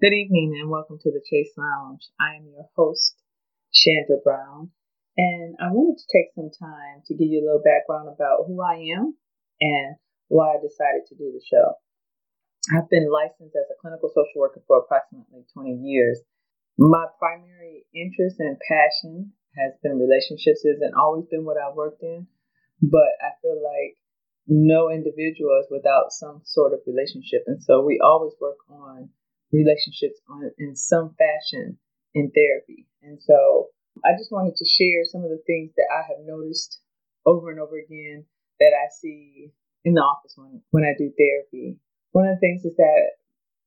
Good evening and welcome to the Chaise Lounge. I am your host, Chandra Brown, and I wanted to take some time to give you a little background about who I am and why I decided to do the show. I've been licensed as a clinical social worker for approximately 20 years. My primary interest and passion has been relationships, hasn't always been what I've worked in, but I feel like no individual is without some sort of relationship, and so we always work on relationships on, in some fashion in therapy. And so I just wanted to share some of the things that I have noticed over and over again that I see in the office when, when I do therapy. One of the things is that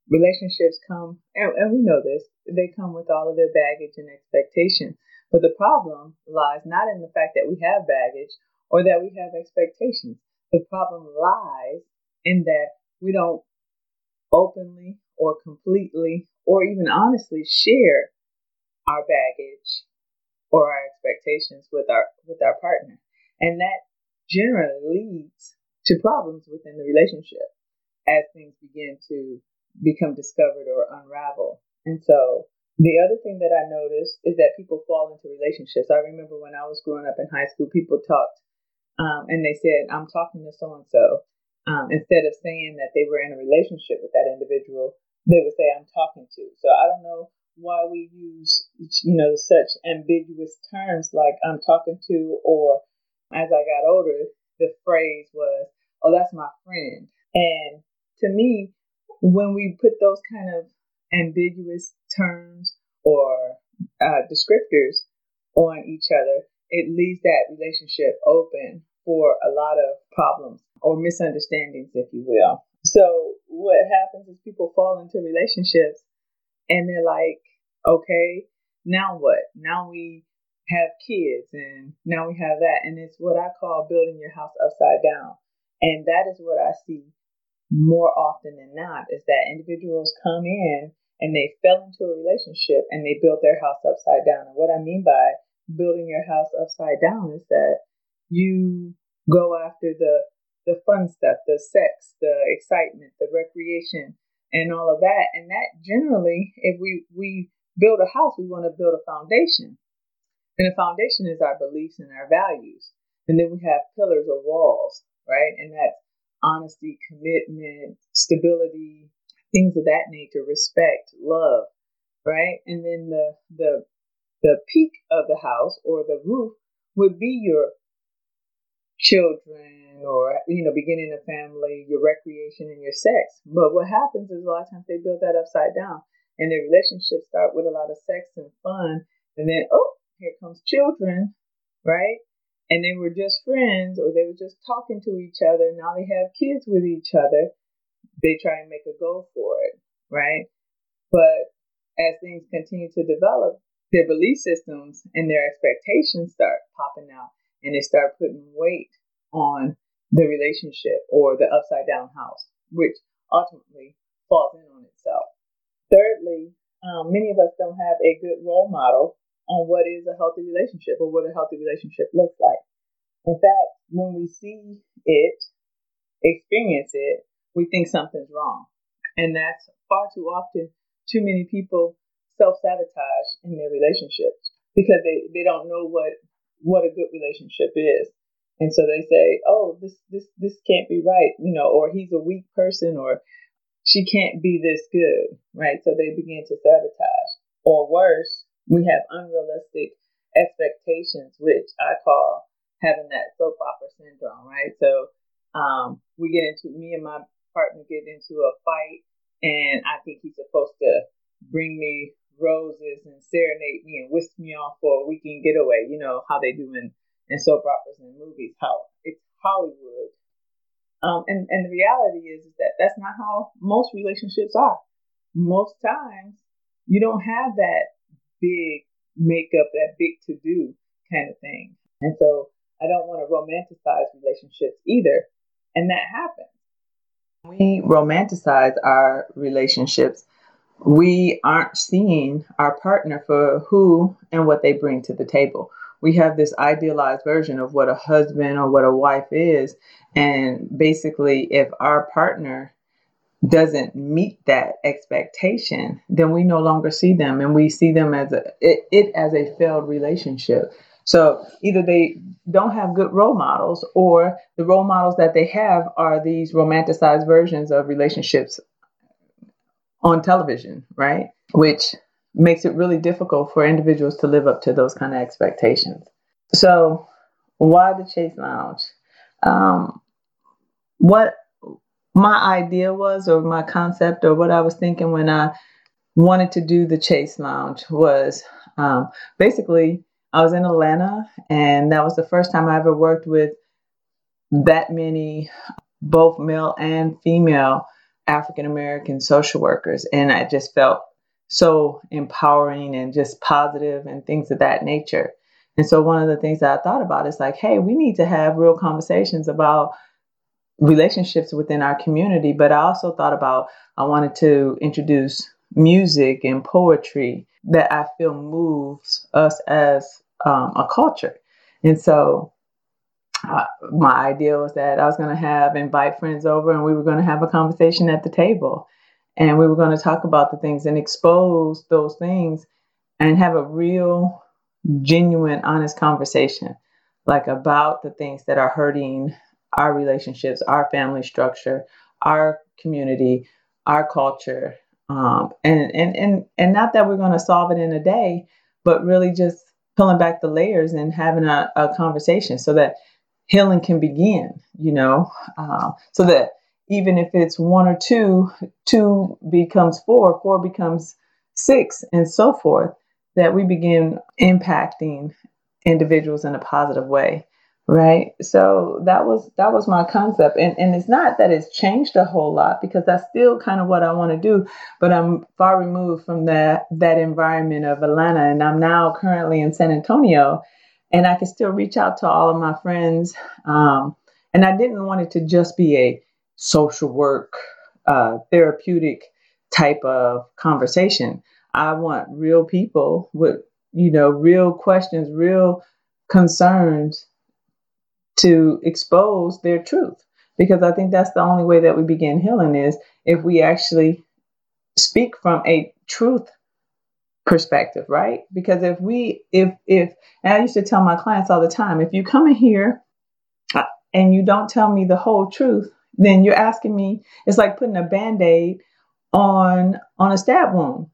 relationships come, and, and we know this, they come with all of their baggage and expectations. But the problem lies not in the fact that we have baggage or that we have expectations. The problem lies in that we don't openly or completely or even honestly share our baggage or our expectations with our with our partner. And that generally leads to problems within the relationship as things begin to become discovered or unravel. And so the other thing that i noticed is that people fall into relationships. I remember when i was growing up in high school people talked um, and they said i'm talking to so and so instead of saying that they were in a relationship with that individual, they would say, I'm talking to. So I don't know why we use, you know, such ambiguous terms like I'm talking to, or as I got older, the phrase was, oh, that's my friend. And to me, when we put those kind of ambiguous terms or uh, descriptors on each other, it leaves that relationship open for a lot of problems or misunderstandings, if you will. So happens is people fall into relationships and they're like, okay, now what? Now we have kids and now we have that. And it's what I call building your house upside down. And that is what I see more often than not is that individuals come in and they fell into a relationship and they built their house upside down. And what I mean by building your house upside down is that you go after the the fun stuff, the sex, the excitement, the recreation, and all of that. And that generally, if we we build a house, we want to build a foundation, and the foundation is our beliefs and our values. And then we have pillars or walls, right? And that's honesty, commitment, stability, things of that nature, respect, love, right? And then the the the peak of the house or the roof would be your children or you know beginning a family your recreation and your sex. But what happens is a lot of times they build that upside down and their relationships start with a lot of sex and fun. And then oh here comes children right? And they were just friends or they were just talking to each other. Now they have kids with each other. They try and make a go for it right? But as things continue to develop their belief systems and their expectations start popping out and they start putting weight on the relationship or the upside down house, which ultimately falls in on itself. Thirdly, um, many of us don't have a good role model on what is a healthy relationship or what a healthy relationship looks like. In fact, when we see it, experience it, we think something's wrong. And that's far too often, too many people self sabotage in their relationships because they, they don't know what what a good relationship is. And so they say, "Oh, this this this can't be right," you know, or he's a weak person, or she can't be this good, right? So they begin to sabotage. Or worse, we have unrealistic expectations, which I call having that soap opera syndrome, right? So um, we get into me and my partner get into a fight, and I think he's supposed to bring me roses and serenade me and whisk me off for a weekend getaway. You know how they do in, in soap operas and movies. How it's Hollywood. Um, and and the reality is, is that that's not how most relationships are. Most times, you don't have that big makeup, that big to do kind of thing. And so I don't want to romanticize relationships either. And that happens. We romanticize our relationships we aren't seeing our partner for who and what they bring to the table. We have this idealized version of what a husband or what a wife is. And basically, if our partner doesn't meet that expectation, then we no longer see them and we see them as a it, it as a failed relationship. So either they don't have good role models or the role models that they have are these romanticized versions of relationships on television, right? Which makes it really difficult for individuals to live up to those kind of expectations. So, why the Chaise Lounge? Um, what my idea was, or my concept, or what I was thinking when I wanted to do the Chaise Lounge was um, basically I was in Atlanta, and that was the first time I ever worked with that many, both male and female African American social workers, and I just felt so empowering and just positive and things of that nature. And so one of the things that I thought about is like, hey, we need to have real conversations about relationships within our community. But I also thought about I wanted to introduce music and poetry that I feel moves us as um, a culture. And so uh, my idea was that I was going to have invite friends over and we were going to have a conversation at the table. And we were going to talk about the things and expose those things and have a real genuine honest conversation like about the things that are hurting our relationships our family structure our community our culture um, and and and and not that we're going to solve it in a day but really just pulling back the layers and having a, a conversation so that healing can begin you know uh, so that even if it's one or two, two becomes four, four becomes six, and so forth, that we begin impacting individuals in a positive way right? So that was that was my concept. And and it's not that it's changed a whole lot because that's still kind of what i want to do but i'm far removed from that that environment of atlanta and i'm now currently in san antonio and i can still reach out to all of my friends um, and i didn't want it to just be a social work, uh, therapeutic type of conversation. I want real people with, you know, real questions, real concerns to expose their truth. Because I think that's the only way that we begin healing is if we actually speak from a truth perspective, right? Because if we, if, if, and I used to tell my clients all the time, if you come in here uh, and you don't tell me the whole truth, then you're asking me, it's like putting a band-aid on on a stab wound.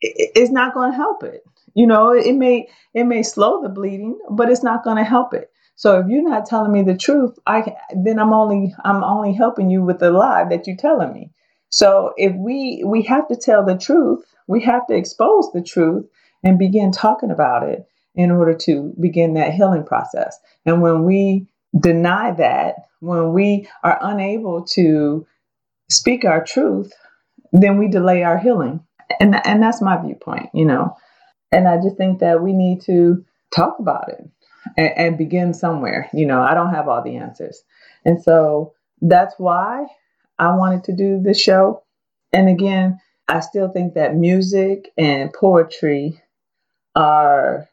It, it's not going to help it. You know, it may it may slow the bleeding, but it's not going to help it. So if you're not telling me the truth, I then I'm only I'm only helping you with the lie that you're telling me. So if we we have to tell the truth, we have to expose the truth and begin talking about it in order to begin that healing process. And when we deny that, when we are unable to speak our truth, then we delay our healing. And and that's my viewpoint, you know. And I just think that we need to talk about it and, and begin somewhere. You know, I don't have all the answers. And so that's why I wanted to do this show. And again, I still think that music and poetry are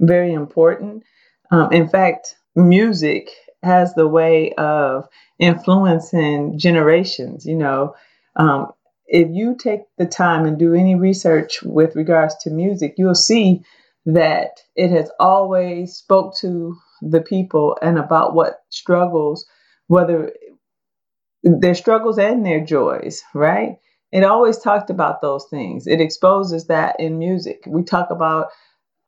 very important. Um, in fact, music has the way of influencing generations. You know, um, if you take the time and do any research with regards to music, you'll see that it has always spoke to the people and about what struggles, whether their struggles and their joys, right? It always talked about those things. It exposes that in music. We talk about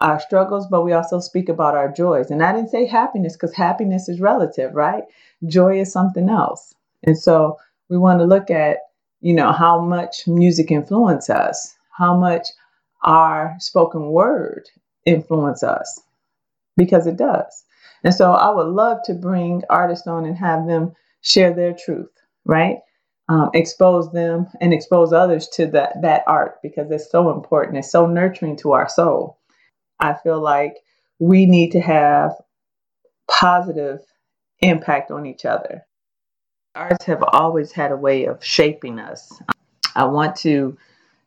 our struggles, but we also speak about our joys. And I didn't say happiness because happiness is relative, right? Joy is something else. And so we want to look at, you know, how much music influence us, how much our spoken word influence us, because it does. And so I would love to bring artists on and have them share their truth, right? Um, expose them and expose others to that that art because it's so important. It's so nurturing to our soul. I feel like we need to have positive impact on each other. Arts have always had a way of shaping us. I want to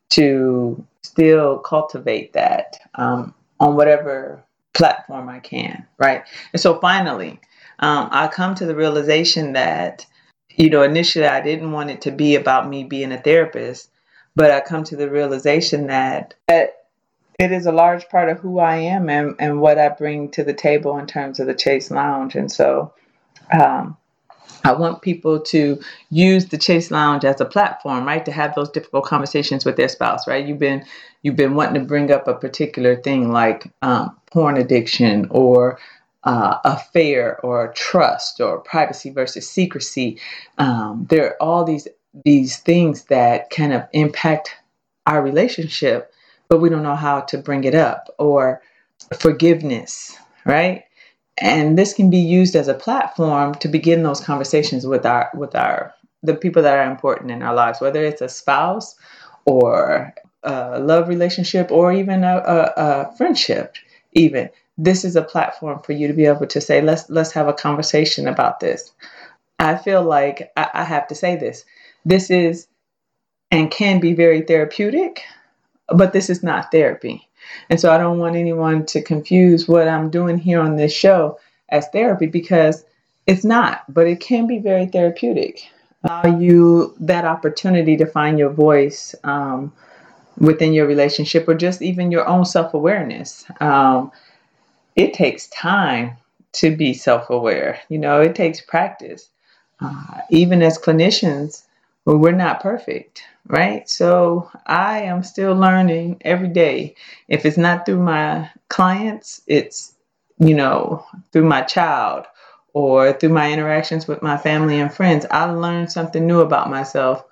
to still cultivate that um, on whatever platform I can, right? And so finally, um, I come to the realization that you know, initially I didn't want it to be about me being a therapist, but I come to the realization that, that it is a large part of who I am and, and what I bring to the table in terms of the Chaise Lounge. And so um, I want people to use the Chaise Lounge as a platform, right, to have those difficult conversations with their spouse, right? You've been you've been wanting to bring up a particular thing like um, porn addiction or uh, affair or trust or privacy versus secrecy. Um, there are all these these things that kind of impact our relationship, but we don't know how to bring it up or forgiveness, right? And this can be used as a platform to begin those conversations with our with our the people that are important in our lives, whether it's a spouse or a love relationship or even a, a, a friendship, even this is a platform for you to be able to say, let's let's have a conversation about this. I feel like I, I have to say this. This is and can be very therapeutic, but this is not therapy. And so I don't want anyone to confuse what I'm doing here on this show as therapy because it's not, but it can be very therapeutic. Allow you that opportunity to find your voice um, within your relationship or just even your own self awareness. Um, it takes time to be self aware. You know, it takes practice. Uh, even as clinicians, well, we're not perfect, right? So I am still learning every day. If it's not through my clients, it's, you know, through my child or through my interactions with my family and friends. I learn something new about myself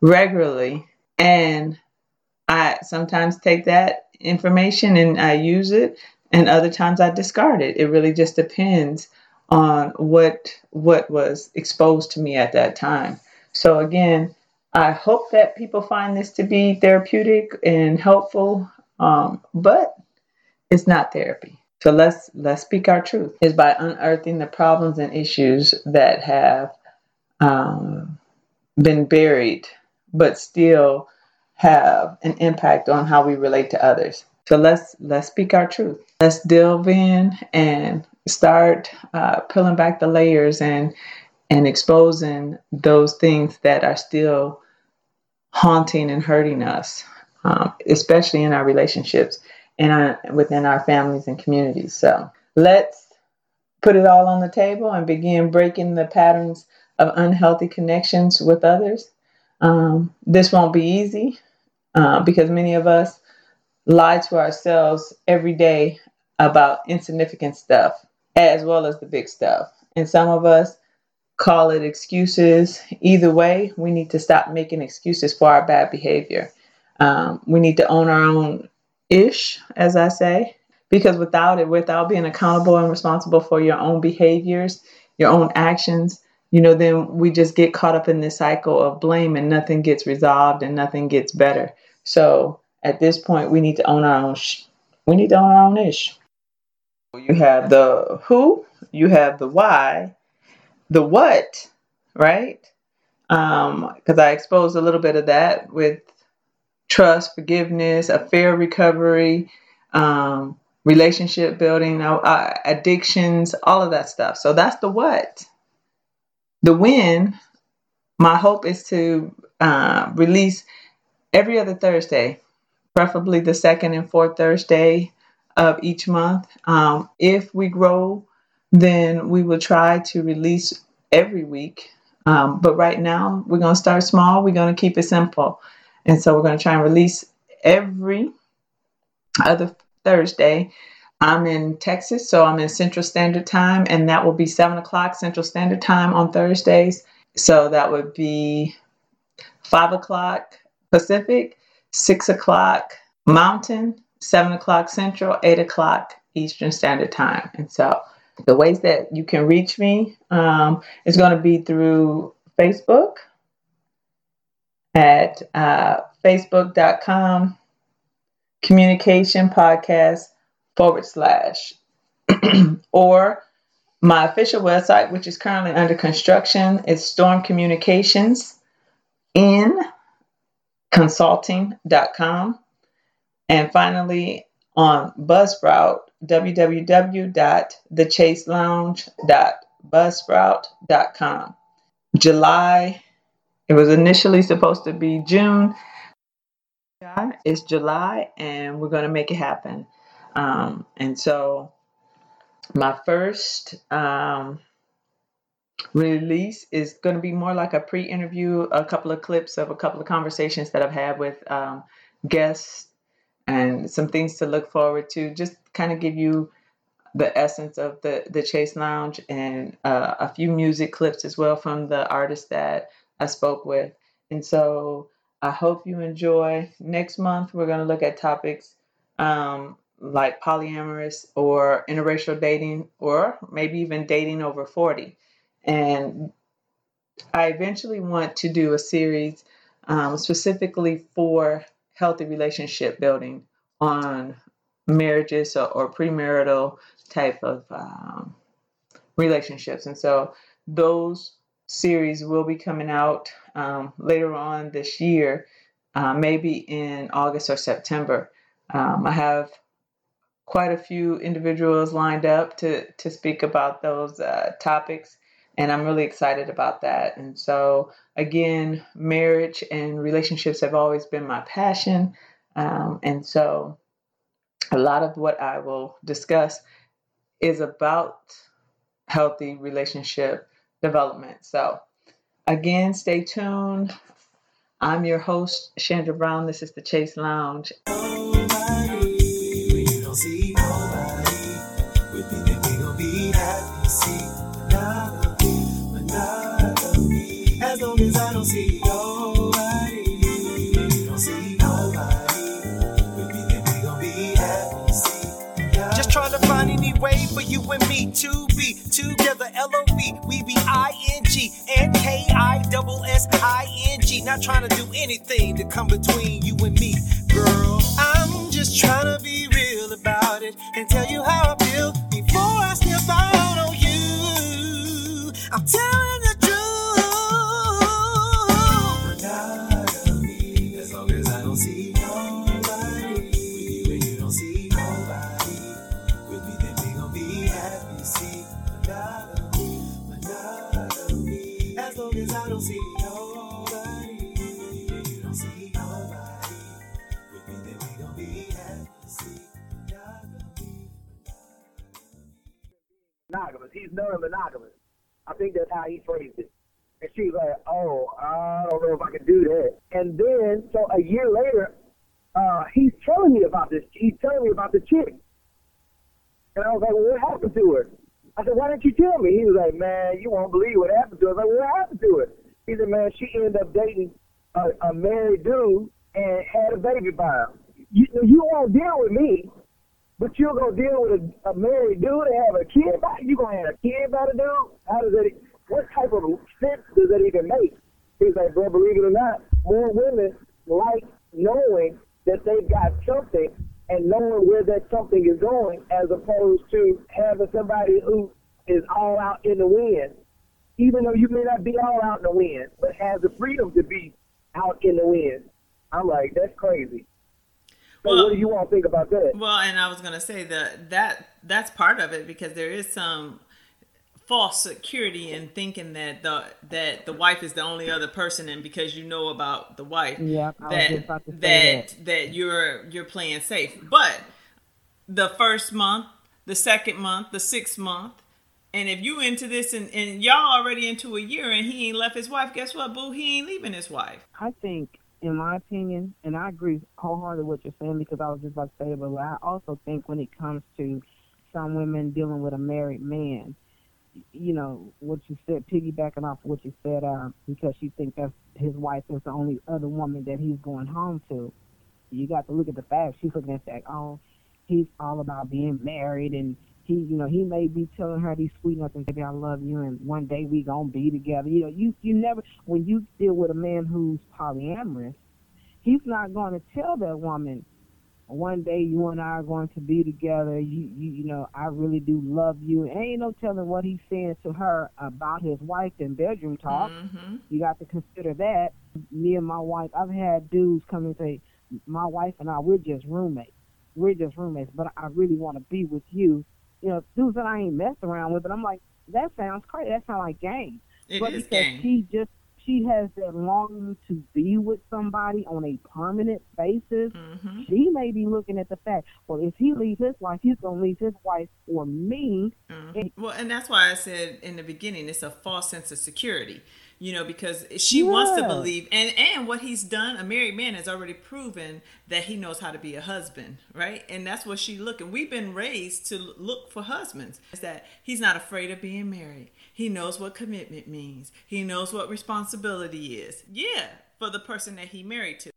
regularly. And I sometimes take that information and I use it and other times I discard it. It really just depends on what what was exposed to me at that time. So again, I hope that people find this to be therapeutic and helpful, um, but it's not therapy. So let's let's speak our truth. Is by unearthing the problems and issues that have um, been buried, but still have an impact on how we relate to others. So let's let's speak our truth. Let's delve in and start uh, back the layers and and exposing those things that are still haunting and hurting us, um, especially in our relationships and our, within our families and communities. So let's put it all on the table and begin breaking the patterns of unhealthy connections with others. Um, this won't be easy uh, because many of us lie to ourselves every day about insignificant stuff as well as the big stuff. And some of us call it excuses. Either way, we need to stop making excuses for our bad behavior. Um, we need to own our own ish, as I say, because without it, without being accountable and responsible for your own behaviors, your own actions, you know, then we just get caught up in this cycle of blame and nothing gets resolved and nothing gets better. So at this point, we need to own our own. Sh- we need to own our own ish. You have the who, you have the why, the what, right? Um, because I exposed a little bit of that with trust, forgiveness, a fair recovery, um, relationship building, uh, addictions, all of that stuff. So that's the what. The when, my hope is to uh, release every other Thursday preferably the second and fourth Thursday of each month. Um, if we grow, then we will try to release every week. Um, but right now, we're going to start small. We're going to keep it simple. And so we're going to try and release every other Thursday. I'm in Texas, so I'm in Central Standard Time, and that will be 7 o'clock Central Standard Time on Thursdays. So that would be 5 o'clock Pacific, six o'clock Mountain, seven o'clock Central, eight o'clock Eastern Standard Time. And so the ways that you can reach me um, is going to be through Facebook at uh, facebook.com communication podcast forward slash or my official website which is currently under construction is storm communications in consulting.com. And finally, on Buzzsprout, www.thechaselounge.buzzsprout.com. July. It was initially supposed to be June. It's July, and we're going to make it happen. Um, and so, my first um, release is going to be more like a pre interview, a couple of clips of a couple of conversations that I've had with um, guests and some things to look forward to. Just kind of give you the essence of the the Chaise Lounge and uh, a few music clips as well from the artists that I spoke with. And so I hope you enjoy. Next month we're going to look at topics um, like polyamorous or interracial dating, or maybe even dating over forty. And I eventually want to do a series um, specifically for healthy relationship building on marriages or, or premarital type of um, relationships. And so those series will be coming out um, later on this year, uh, maybe in August or September. Um, I have quite a few individuals lined up to, to speak about those uh, topics, and I'm really excited about that. And so, again, marriage and relationships have always been my passion. Um, and so, a lot of what I will discuss is about healthy relationship development. So, again, stay tuned. I'm your host, Chandra Brown. This is the Chaise Lounge. and to be together. L O V, we be I N G and K I double S I N G. Not trying to do anything to come between you and me, girl. I'm just trying to be real about it and tell you how monogamous. He's non-monogamous. I think that's how he phrased it. And she's like, oh, I don't know if I can do that. And then, so a year later, uh, he's telling me about this. He's telling me about the chick. And I was like, well, what happened to her? I said, why didn't you tell me? He was like, man, you won't believe what happened to her. I was like, what happened to her? He said, man, she ended up dating a, a married dude and had a baby by him. You, you won't deal with me but you're gonna deal with a, a married dude and have a kid by you gonna have a kid by the dude? How does that what type of sense does that even make? He's like, bro, believe it or not, more women like knowing that they've got something and knowing where that something is going as opposed to having somebody who is all out in the wind. Even though you may not be all out in the wind, but has the freedom to be out in the wind. I'm like, that's crazy well, what do you all think about that? Well, and I was going to say that that that's part of it because there is some false security in thinking that the that the wife is the only other person and because you know about the wife yeah, that that, that. that you're you're playing safe. But the first month the second month the sixth month and if you into this and, and y'all already into a year and he ain't left his wife guess what boo? He ain't leaving his wife. I think in my opinion, and I agree wholeheartedly with what you're saying because I was just about to say it, but I also think when it comes to some women dealing with a married man, you know, what you said, piggybacking off what you said, uh, because she thinks that his wife is the only other woman that he's going home to. You got to look at the facts. She's looking at that, oh, he's all about being married and he, you know, he may be telling her these sweet nothings, baby, I love you, and one day we gonna be together. You know, you you never when you deal with a man who's polyamorous, he's not going to tell that woman, one day you and I are going to be together. You you you know, I really do love you. And Ain't no telling what he's saying to her about his wife in bedroom talk. Mm-hmm. You got to consider that. Me and my wife, I've had dudes come and say, my wife and I, we're just roommates. We're just roommates, but I really want to be with you you know, dudes that I ain't messed around with, but I'm like, that sounds crazy. That sounds like game. It but is because game. she just she has that longing to be with somebody on a permanent basis. hmm She may be looking at the fact, well, if he leaves his wife, he's gonna leave his wife for me. Mhm. Well, and that's why I said in the beginning, it's a false sense of security. You know, because she wants to believe, and and what he's done, a married man has already proven that he knows how to be a husband, right? And that's what she looking. We've been raised to look for husbands. Is that he's not afraid of being married. He knows what commitment means. He knows what responsibility is. Yeah, for the person that he married to.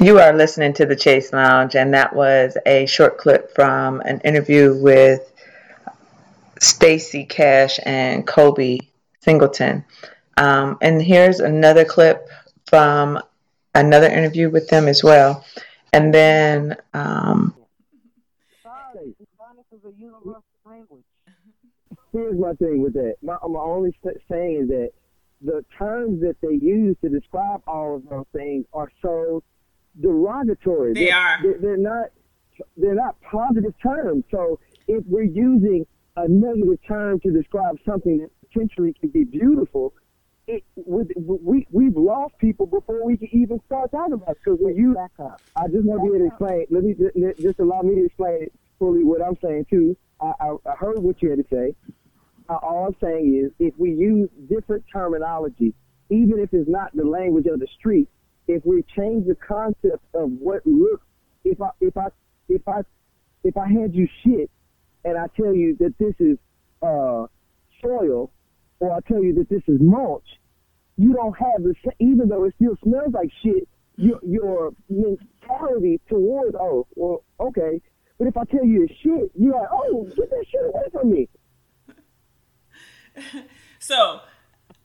You are listening to the Chaise Lounge, and that was a short clip from an interview with Staci Cash and Kobe Singleton. Um, and here's another clip from another interview with them as well. And then, um, Sorry, Spanish is a universal language. Here's my thing with that. My, my only saying is that the terms that they use to describe all of those things are so derogatory. They they're, are. They're, they're not. They're not positive terms. So if we're using a negative term to describe something that potentially can be beautiful, it would, we we've lost people before we can even start talking about it because we use Back up. I just want to be able to explain. Let me just, just allow me to explain fully what I'm saying too. I, I, I heard what you had to say. Uh, all I'm saying is, if we use different terminology, even if it's not the language of the street, if we change the concept of what look, if I if I if I if I had you shit, and I tell you that this is uh, soil, or I tell you that this is mulch, you don't have the sa- even though it still smells like shit. Your your mentality towards oh well okay, but if I tell you it's shit, you're like oh get that shit away from me. So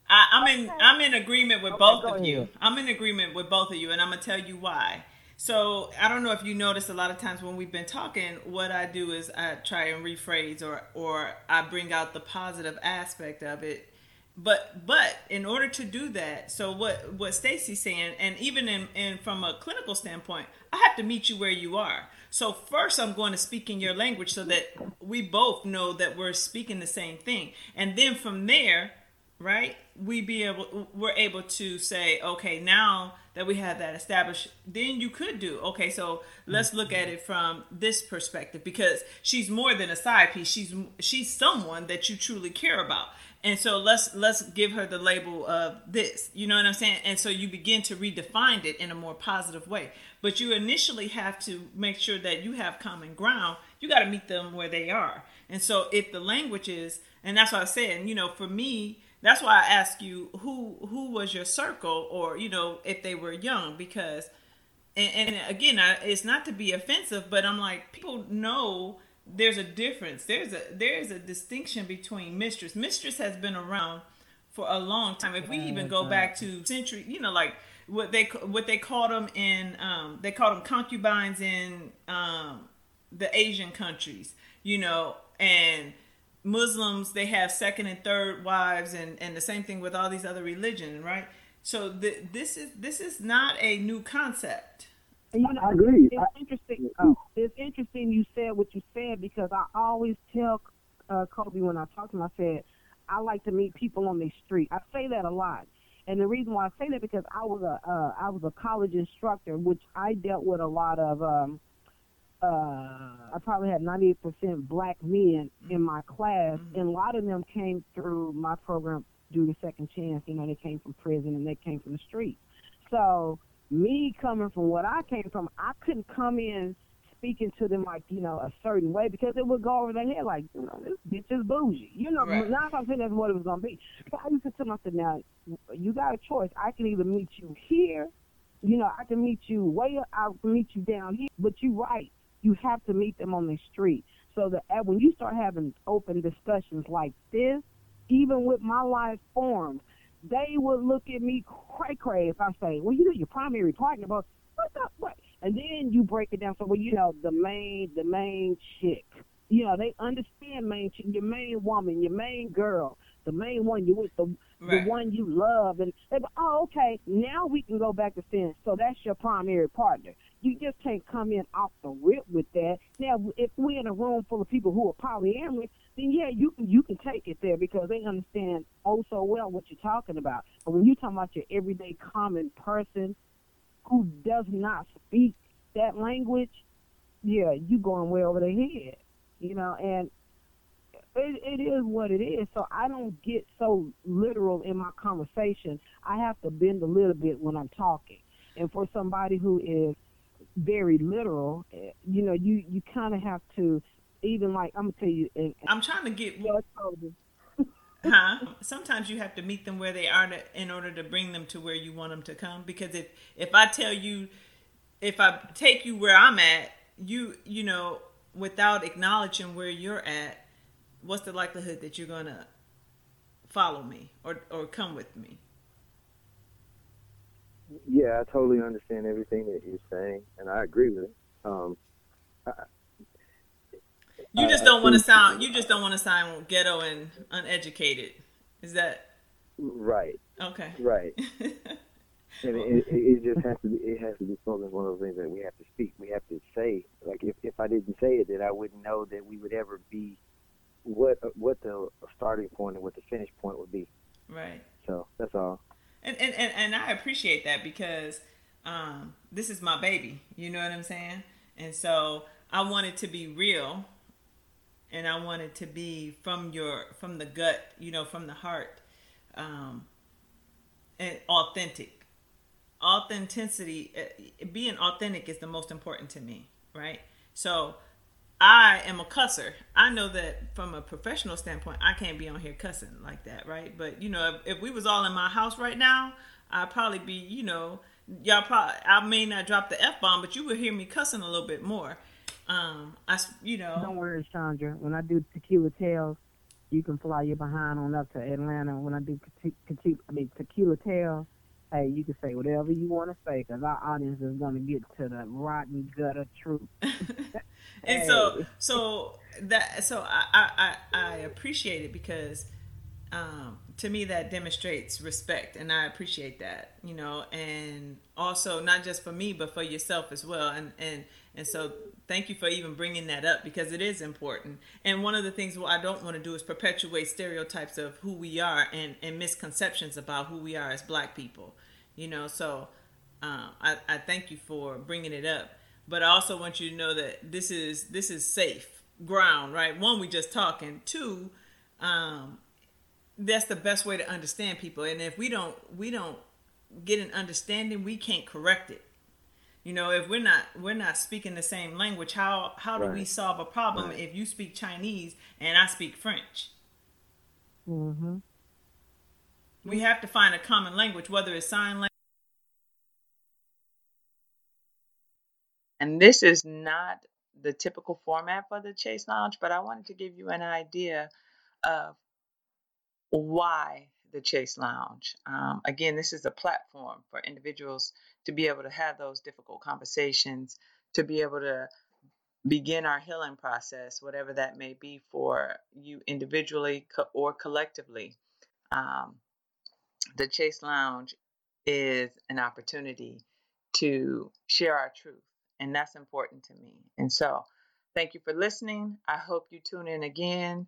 I, I'm in I'm in agreement with both of you. I'm in agreement with both of you, and I'm gonna tell you why. So I don't know if you notice a lot of times when we've been talking, what I do is I try and rephrase or or I bring out the positive aspect of it. But but in order to do that, so what what Staci's saying, and even in, in from a clinical standpoint, I have to meet you where you are. So first, I'm going to speak in your language so that we both know that we're speaking the same thing, and then from there, right we be able we're able to say okay now that we have that established then you could do okay so let's look at it from this perspective because she's more than a side piece. She's she's someone that you truly care about. And so let's let's give her the label of this you know what i'm saying? And so you begin to redefine it in a more positive way. But you initially have to make sure that you have common ground. You got to meet them where they are. And so if the language is and that's what i was saying you know for me that's why I ask you who who was your circle, or you know if they were young, because and, and again, I, it's not to be offensive, but I'm like people know there's a difference. There's a there's a distinction between mistress. Mistress has been around for a long time. If we even go back to century, you know, like what they what they called them in um, they called them concubines in um, the Asian countries, you know, and Muslims they have second and third wives, and and the same thing with all these other religions, right? So th- this is this is not a new concept. And you know, I agree. It's I- interesting. Oh, it's interesting you said what you said because I always tell uh, Kobe when I talk to him, I said I like to meet people on the street. I say that a lot, and the reason why I say that because I was a uh, I was a college instructor, which I dealt with a lot of. Um, uh, I probably had 98% black men in my class, and a lot of them came through my program due to Second Chance. You know, they came from prison and they came from the street. So me coming from what I came from, I couldn't come in speaking to them like you know a certain way because it would go over their head like you know this bitch is bougie. You know, Right. not if I'm saying that's what it was gonna be. So I used to tell myself, now you got a choice. I can either meet you here, you know, I can meet you way, up, I can meet you down here, but you're right. You have to meet them on the street. So that uh, when you start having open discussions like this, even with my life formed, they would look at me cray cray if I say, "Well, you know, your primary partner," but what the what? And then you break it down. So, well, you know, the main, the main chick. You know, they understand main chick, your main woman, your main girl, the main one you with, the Right. the one you love, and they go, "Oh, okay, now we can go back to saying, so that's your primary partner." You just can't come in off the rip with that. Now, if we're in a room full of people who are polyamorous, then yeah, you can you can take it there because they understand oh so well what you're talking about. But when you're talking about your everyday common person who does not speak that language, yeah, you going way over their head, you know, and it, it is what it is. So I don't get so literal in my conversation. I have to bend a little bit when I'm talking. And for somebody who is very literal, eh, you know, you you kind of have to even like I'm gonna tell you. And, I'm trying to get. huh? Sometimes you have to meet them where they are to, in order to bring them to where you want them to come. Because if if I tell you, if I take you where I'm at, you you know, without acknowledging where you're at, what's the likelihood that you're gonna follow me or or come with me? Yeah, I totally understand everything that you're saying, and I agree with it. Um, I, you just don't want to sound. You just don't want to sound ghetto and uneducated. Is that right? Okay. Right. and it, it, it, just has to be. It has to be spoken. One of those things that we have to speak. We have to say. Like if if I didn't say it, then I wouldn't know that we would ever be what what the starting point and what the finish point would be. Right. So that's all. And and and, and I appreciate that because um, this is my baby. You know what I'm saying? And so I wanted to be real and I wanted to be from your from the gut, you know, from the heart, um, and authentic. Authenticity, uh, being authentic is the most important to me, right? So, I am a cusser. I know that from a professional standpoint, I can't be on here cussing like that, right? But you know, if, if we was all in my house right now, I'd probably be, you know, y'all probably I may not drop the f bomb, but you would hear me cussing a little bit more um, I, you know. Don't worry, Chandra. When I do Tequila Tales, you can fly your behind on up to Atlanta. When I do te- I mean, Tequila Tales, hey, you can say whatever you want to say because our audience is going to get to the rotten gutter truth. and hey. so, so that, so I, I, I appreciate it because, um, to me that demonstrates respect and i appreciate that you know and also not just for me but for yourself as well and and and so thank you for even bringing that up because it is important. And one of the things what I don't want to do is perpetuate stereotypes of who we are and, and misconceptions about who we are as black people. You know, so um, I, I thank you for bringing it up. But I also want you to know that this is this is safe ground, right? One, we just talking. Two, um, that's the best way to understand people. And if we don't we don't get an understanding, we can't correct it you know if we're not we're not speaking the same language how how do right. we solve a problem right. if you speak chinese and i speak french mm-hmm. we have to find a common language whether it's sign language and this is not the typical format for the chaise lounge but i wanted to give you an idea of why the Chaise Lounge. Um, again, this is a platform for individuals to be able to have those difficult conversations, to be able to begin our healing process, whatever that may be for you individually or collectively. Um, the Chaise Lounge is an opportunity to share our truth, and that's important to me. And so, thank you for listening. I hope you tune in again.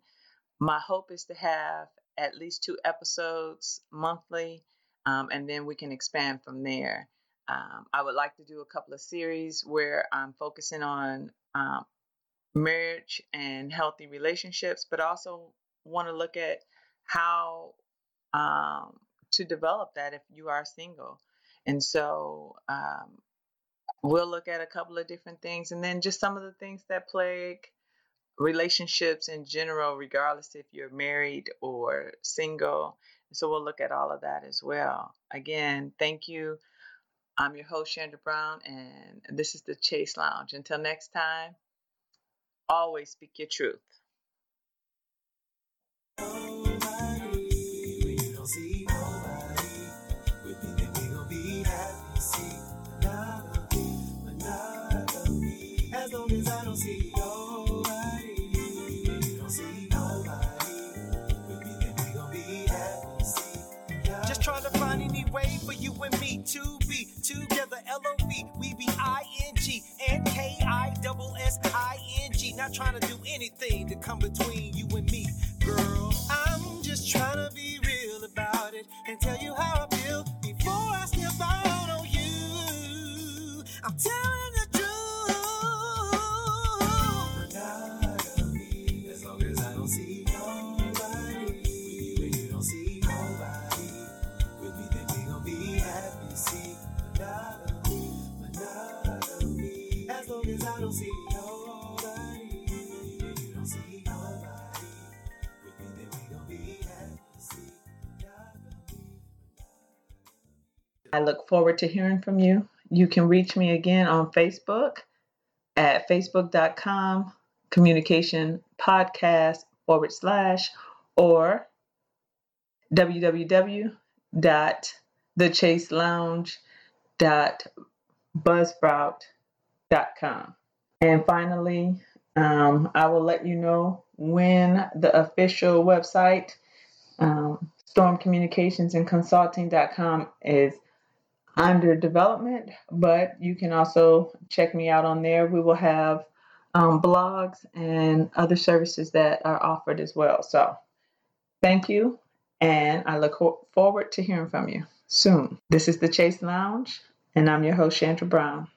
My hope is to have at least two episodes monthly, um, and then we can expand from there. Um, I would like to do a couple of series where I'm focusing on um, marriage and healthy relationships, but also want to look at how um, to develop that if you are single. And so um, we'll look at a couple of different things and then just some of the things that plague relationships in general, regardless if you're married or single. So we'll look at all of that as well. Again, thank you. I'm your host, Chandra Brown, and this is the Chaise Lounge. Until next time, always speak your truth. Just trying to be together. L O V, we be I N G and K I S I N G. Not trying to do anything to come between you and me, girl. I'm just trying to be real about it and tell you how I feel before I step out on you. I'm telling I look forward to hearing from you. You can reach me again on Facebook at facebook.com communication podcast forward slash or www.thechaiselounge.buzzsprout.com. And finally, um, I will let you know when the official website, um, stormcommunications and consulting.com, is under development, but you can also check me out on there. We will have um, blogs and other services that are offered as well. So, thank you, and I look ho- forward to hearing from you soon. This is the Chaise Lounge, and I'm your host, Chandra Brown.